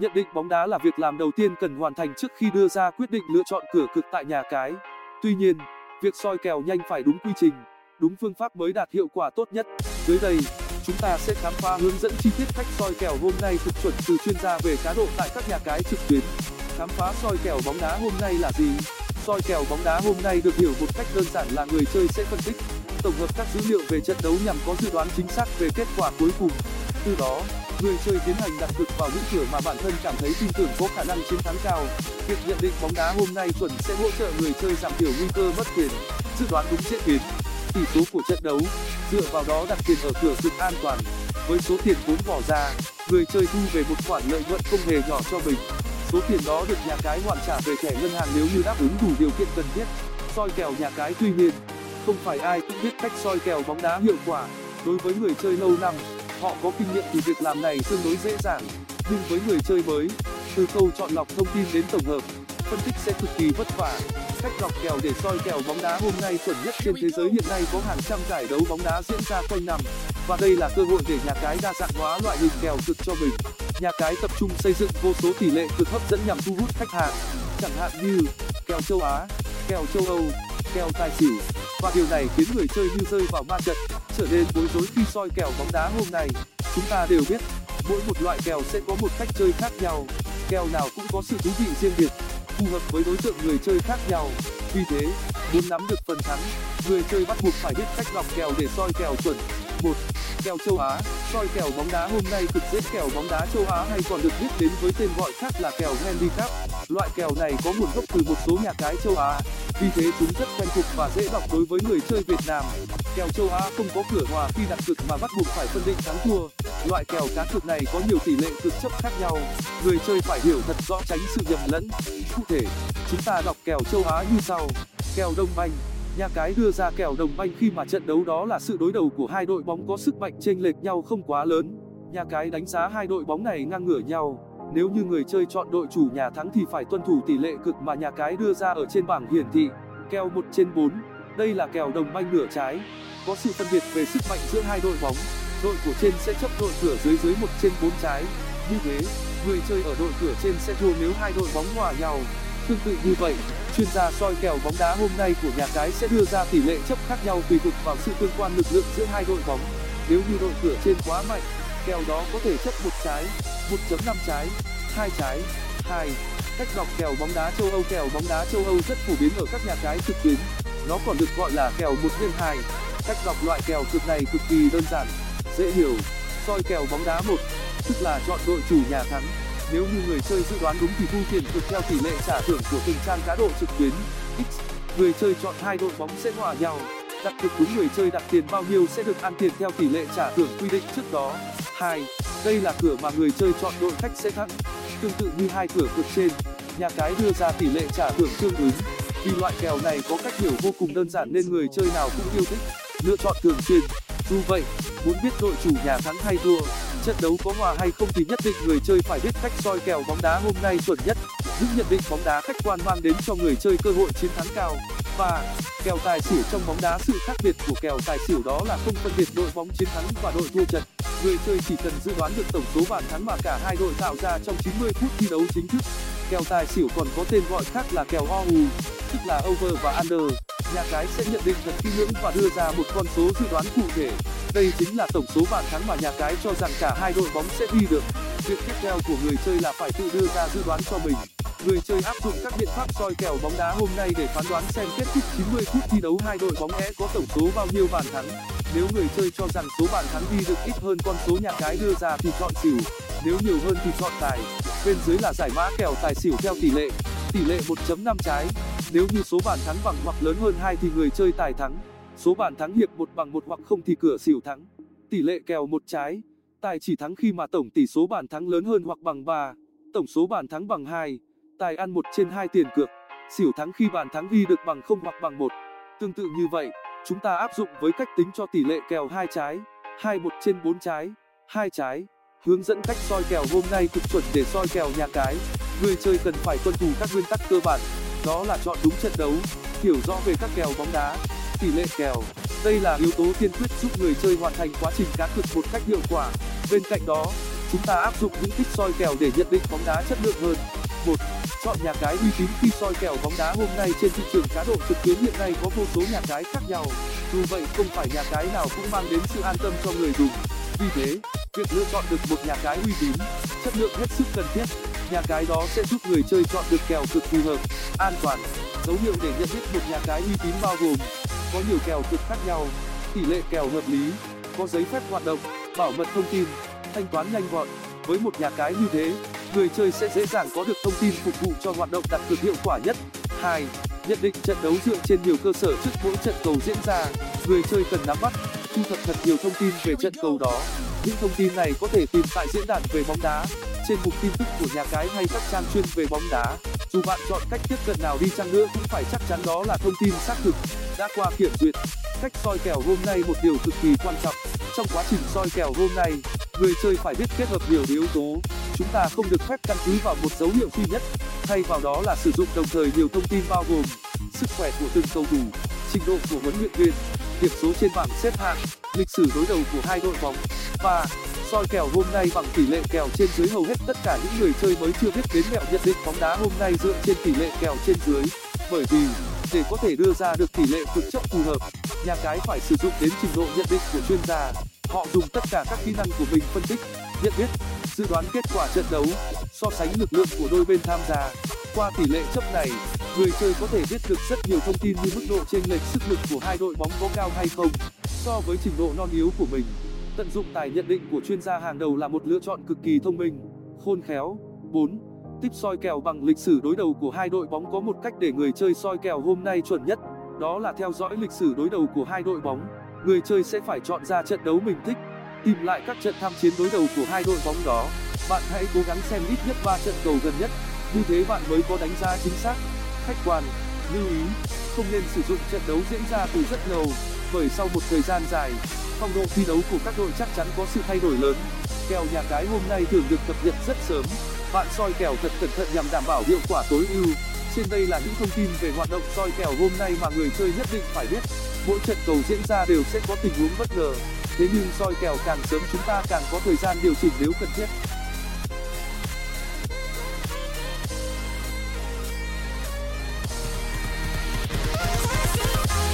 Nhận định bóng đá là việc làm đầu tiên cần hoàn thành trước khi đưa ra quyết định lựa chọn cửa cực tại nhà cái. Tuy nhiên, việc soi kèo nhanh phải đúng quy trình, đúng phương pháp mới đạt hiệu quả tốt nhất. Dưới đây, chúng ta sẽ khám phá hướng dẫn chi tiết cách soi kèo hôm nay thực chuẩn từ chuyên gia về cá độ tại các nhà cái trực tuyến. Khám phá soi kèo bóng đá hôm nay là gì? Soi kèo bóng đá hôm nay được hiểu một cách đơn giản là người chơi sẽ phân tích, tổng hợp các dữ liệu về trận đấu nhằm có dự đoán chính xác về kết quả cuối cùng. Từ đó, người chơi tiến hành đặt cược vào những cửa mà bản thân cảm thấy tin tưởng có khả năng chiến thắng cao. Việc nhận định bóng đá hôm nay chuẩn sẽ hỗ trợ người chơi giảm thiểu nguy cơ mất tiền, dự đoán đúng diễn biến, tỷ số của trận đấu, dựa vào đó đặt tiền ở cửa cực an toàn. Với số tiền vốn bỏ ra, người chơi thu về một khoản lợi nhuận không hề nhỏ cho mình. Số tiền đó được nhà cái hoàn trả về thẻ ngân hàng nếu như đáp ứng đủ điều kiện cần thiết. Soi kèo nhà cái tuy nhiên, không phải ai cũng biết cách soi kèo bóng đá hiệu quả. Đối với người chơi lâu năm, họ có kinh nghiệm thì việc làm này tương đối dễ dàng. Nhưng với người chơi mới, từ khâu chọn lọc thông tin đến tổng hợp, phân tích sẽ cực kỳ vất vả. Cách đọc kèo để soi kèo bóng đá hôm nay chuẩn nhất trên thế giới hiện nay có hàng trăm giải đấu bóng đá diễn ra quanh năm, và đây là cơ hội để nhà cái đa dạng hóa loại hình kèo cực cho mình. Nhà cái tập trung xây dựng vô số tỷ lệ cực hấp dẫn nhằm thu hút khách hàng, chẳng hạn như kèo châu Á, kèo châu Âu, kèo tài xỉu, và điều này khiến người chơi như rơi vào ma trận, trở nên bối rối khi soi kèo bóng đá hôm nay. Chúng ta đều biết, mỗi một loại kèo sẽ có một cách chơi khác nhau, kèo nào cũng có sự thú vị riêng biệt, phù hợp với đối tượng người chơi khác nhau. Vì thế, muốn nắm được phần thắng, người chơi bắt buộc phải biết cách lọc kèo để soi kèo chuẩn. Kèo châu Á soi kèo bóng đá hôm nay thực dễ kèo bóng đá châu Á hay còn được biết đến với tên gọi khác là kèo handicap. Loại kèo này có nguồn gốc từ một số nhà cái châu Á, vì thế chúng rất quen thuộc và dễ đọc đối với người chơi Việt Nam. Kèo châu Á không có cửa hòa khi đặt cược mà bắt buộc phải phân định thắng thua. Loại kèo cá cược này có nhiều tỷ lệ cực chấp khác nhau, người chơi phải hiểu thật rõ tránh sự nhầm lẫn. Cụ thể, chúng ta đọc kèo châu Á như sau: Kèo Đông Banh nhà cái đưa ra kèo đồng banh khi mà trận đấu đó là sự đối đầu của hai đội bóng có sức mạnh chênh lệch nhau không quá lớn nhà cái đánh giá hai đội bóng này ngang ngửa nhau nếu như người chơi chọn đội chủ nhà thắng thì phải tuân thủ tỷ lệ cực mà nhà cái đưa ra ở trên bảng hiển thị. Kèo 1 trên 4 đây là kèo đồng banh nửa trái. Có sự phân biệt về sức mạnh giữa hai đội bóng, đội của trên sẽ chấp đội cửa dưới dưới 1 trên 4 trái. Như thế, người chơi ở đội cửa trên sẽ thua nếu hai đội bóng hòa nhau. Tương tự như vậy, chuyên gia soi kèo bóng đá hôm nay của nhà cái sẽ đưa ra tỷ lệ chấp khác nhau tùy thuộc vào sự tương quan lực lượng giữa hai đội bóng. Nếu như đội cửa trên quá mạnh kèo đó có thể chấp một trái 1.5 trái, hai trái, hai. Cách đọc kèo bóng đá châu âu, kèo bóng đá châu âu rất phổ biến ở các nhà cái trực tuyến. Nó còn được gọi là kèo một nhân hai. Cách đọc loại kèo cực này cực kỳ đơn giản, dễ hiểu. Soi kèo bóng đá một, tức là chọn đội chủ nhà thắng. Nếu như người chơi dự đoán đúng thì thu tiền cược theo tỷ lệ trả thưởng của từng trang cá độ trực tuyến. X, người chơi chọn hai đội bóng sẽ hòa nhau. Đặt cược đúng người chơi đặt tiền bao nhiêu sẽ được ăn tiền theo tỷ lệ trả thưởng quy định trước đó đây là cửa mà người chơi chọn, đội khách sẽ thắng. Tương tự như hai cửa cực trên, nhà cái đưa ra tỷ lệ trả thưởng tương ứng. Vì loại kèo này có cách hiểu vô cùng đơn giản nên người chơi nào cũng yêu thích, lựa chọn thường xuyên. Dù vậy, muốn biết đội chủ nhà thắng hay thua, trận đấu có hòa hay không thì nhất định người chơi phải biết cách soi kèo bóng đá hôm nay chuẩn nhất những nhận định bóng đá khách quan mang đến cho người chơi cơ hội chiến thắng cao. Và, kèo tài xỉu trong bóng đá sự khác biệt của kèo tài xỉu đó là không phân biệt đội bóng chiến thắng và đội thua trận người chơi chỉ cần dự đoán được tổng số bàn thắng mà cả hai đội tạo ra trong 90 phút thi đấu chính thức. Kèo tài xỉu còn có tên gọi khác là kèo OU tức là over và under. Nhà cái sẽ nhận định thật kỹ lưỡng và đưa ra một con số dự đoán cụ thể. Đây chính là tổng số bàn thắng mà nhà cái cho rằng cả hai đội bóng sẽ ghi được. Việc tiếp theo của người chơi là phải tự đưa ra dự đoán cho mình. Người chơi áp dụng các biện pháp soi kèo bóng đá hôm nay để phán đoán xem kết thúc 90 phút thi đấu hai đội bóng é có tổng số bao nhiêu bàn thắng nếu người chơi cho rằng số bàn thắng ghi được ít hơn con số nhà cái đưa ra thì chọn xỉu. Nếu nhiều hơn thì chọn tài. Bên dưới là giải mã kèo tài xỉu theo tỷ lệ. Tỷ lệ 1.5 trái. Nếu như số bàn thắng bằng hoặc lớn hơn 2 thì người chơi tài thắng. Số bàn thắng hiệp một bằng một hoặc không thì cửa xỉu thắng. Tỷ lệ kèo một trái. Tài chỉ thắng khi mà tổng tỷ số bàn thắng lớn hơn hoặc bằng 3 tổng số bàn thắng bằng 2 tài ăn một trên hai tiền cược. Xỉu thắng khi bàn thắng ghi được bằng không hoặc bằng một. Tương tự như vậy chúng ta áp dụng với cách tính cho tỷ lệ kèo hai trái, hai một trên bốn trái, hai trái, hướng dẫn cách soi kèo hôm nay cực chuẩn để soi kèo nhà cái. Người chơi cần phải tuân thủ các nguyên tắc cơ bản, đó là chọn đúng trận đấu, hiểu rõ về các kèo bóng đá, tỷ lệ kèo. Đây là yếu tố tiên quyết giúp người chơi hoàn thành quá trình cá cược một cách hiệu quả. Bên cạnh đó, chúng ta áp dụng những tích soi kèo để nhận định bóng đá chất lượng hơn chọn nhà cái uy tín khi soi kèo bóng đá hôm nay trên thị trường cá độ trực tuyến hiện nay có vô số nhà cái khác nhau. Dù vậy, không phải nhà cái nào cũng mang đến sự an tâm cho người dùng. Vì thế, việc lựa chọn được một nhà cái uy tín, chất lượng hết sức cần thiết. Nhà cái đó sẽ giúp người chơi chọn được kèo cực phù hợp, an toàn. Dấu hiệu để nhận biết một nhà cái uy tín bao gồm có nhiều kèo cực khác nhau, tỷ lệ kèo hợp lý, có giấy phép hoạt động, bảo mật thông tin, thanh toán nhanh gọn. Với một nhà cái như thế người chơi sẽ dễ dàng có được thông tin phục vụ cho hoạt động đặt cược hiệu quả nhất. Nhận định trận đấu dựa trên nhiều cơ sở trước mỗi trận cầu diễn ra. Người chơi cần nắm bắt, thu thập thật nhiều thông tin về trận cầu đó. Những thông tin này có thể tìm tại diễn đàn về bóng đá, trên mục tin tức của nhà cái hay các trang chuyên về bóng đá. Dù bạn chọn cách tiếp cận nào đi chăng nữa cũng phải chắc chắn đó là thông tin xác thực, đã qua kiểm duyệt. Cách soi kèo hôm nay một điều cực kỳ quan trọng. Trong quá trình soi kèo hôm nay, người chơi phải biết kết hợp nhiều yếu tố chúng ta không được phép căn cứ vào một dấu hiệu duy nhất, thay vào đó là sử dụng đồng thời nhiều thông tin bao gồm sức khỏe của từng cầu thủ, trình độ của huấn luyện viên, điểm số trên bảng xếp hạng, lịch sử đối đầu của hai đội bóng và soi kèo hôm nay bằng tỷ lệ kèo trên dưới hầu hết tất cả những người chơi mới chưa biết đến mẹo nhận định bóng đá hôm nay dựa trên tỷ lệ kèo trên dưới. Bởi vì, để có thể đưa ra được tỷ lệ cực chất phù hợp, nhà cái phải sử dụng đến trình độ nhận định của chuyên gia họ dùng tất cả các kỹ năng của mình phân tích, nhận biết, dự đoán kết quả trận đấu, so sánh lực lượng của đôi bên tham gia. Qua tỷ lệ chấp này, người chơi có thể biết được rất nhiều thông tin như mức độ chênh lệch sức lực của hai đội bóng có cao hay không. So với trình độ non yếu của mình, tận dụng tài nhận định của chuyên gia hàng đầu là một lựa chọn cực kỳ thông minh. Khôn khéo. 4. Tiếp soi kèo bằng lịch sử đối đầu của hai đội bóng có một cách để người chơi soi kèo hôm nay chuẩn nhất, đó là theo dõi lịch sử đối đầu của hai đội bóng người chơi sẽ phải chọn ra trận đấu mình thích, tìm lại các trận tham chiến đối đầu của hai đội bóng đó. Bạn hãy cố gắng xem ít nhất trận cầu gần nhất, như thế bạn mới có đánh giá chính xác. Khách quan, lưu ý, không nên sử dụng trận đấu diễn ra từ rất lâu, bởi sau một thời gian dài, phong độ thi đấu của các đội chắc chắn có sự thay đổi lớn. Kèo nhà cái hôm nay thường được cập nhật rất sớm, bạn soi kèo thật cẩn thận nhằm đảm bảo hiệu quả tối ưu. Trên đây là những thông tin về hoạt động soi kèo hôm nay mà người chơi nhất định phải biết mỗi trận cầu diễn ra đều sẽ có tình huống bất ngờ. Thế nhưng soi kèo càng sớm chúng ta càng có thời gian điều chỉnh nếu cần thiết.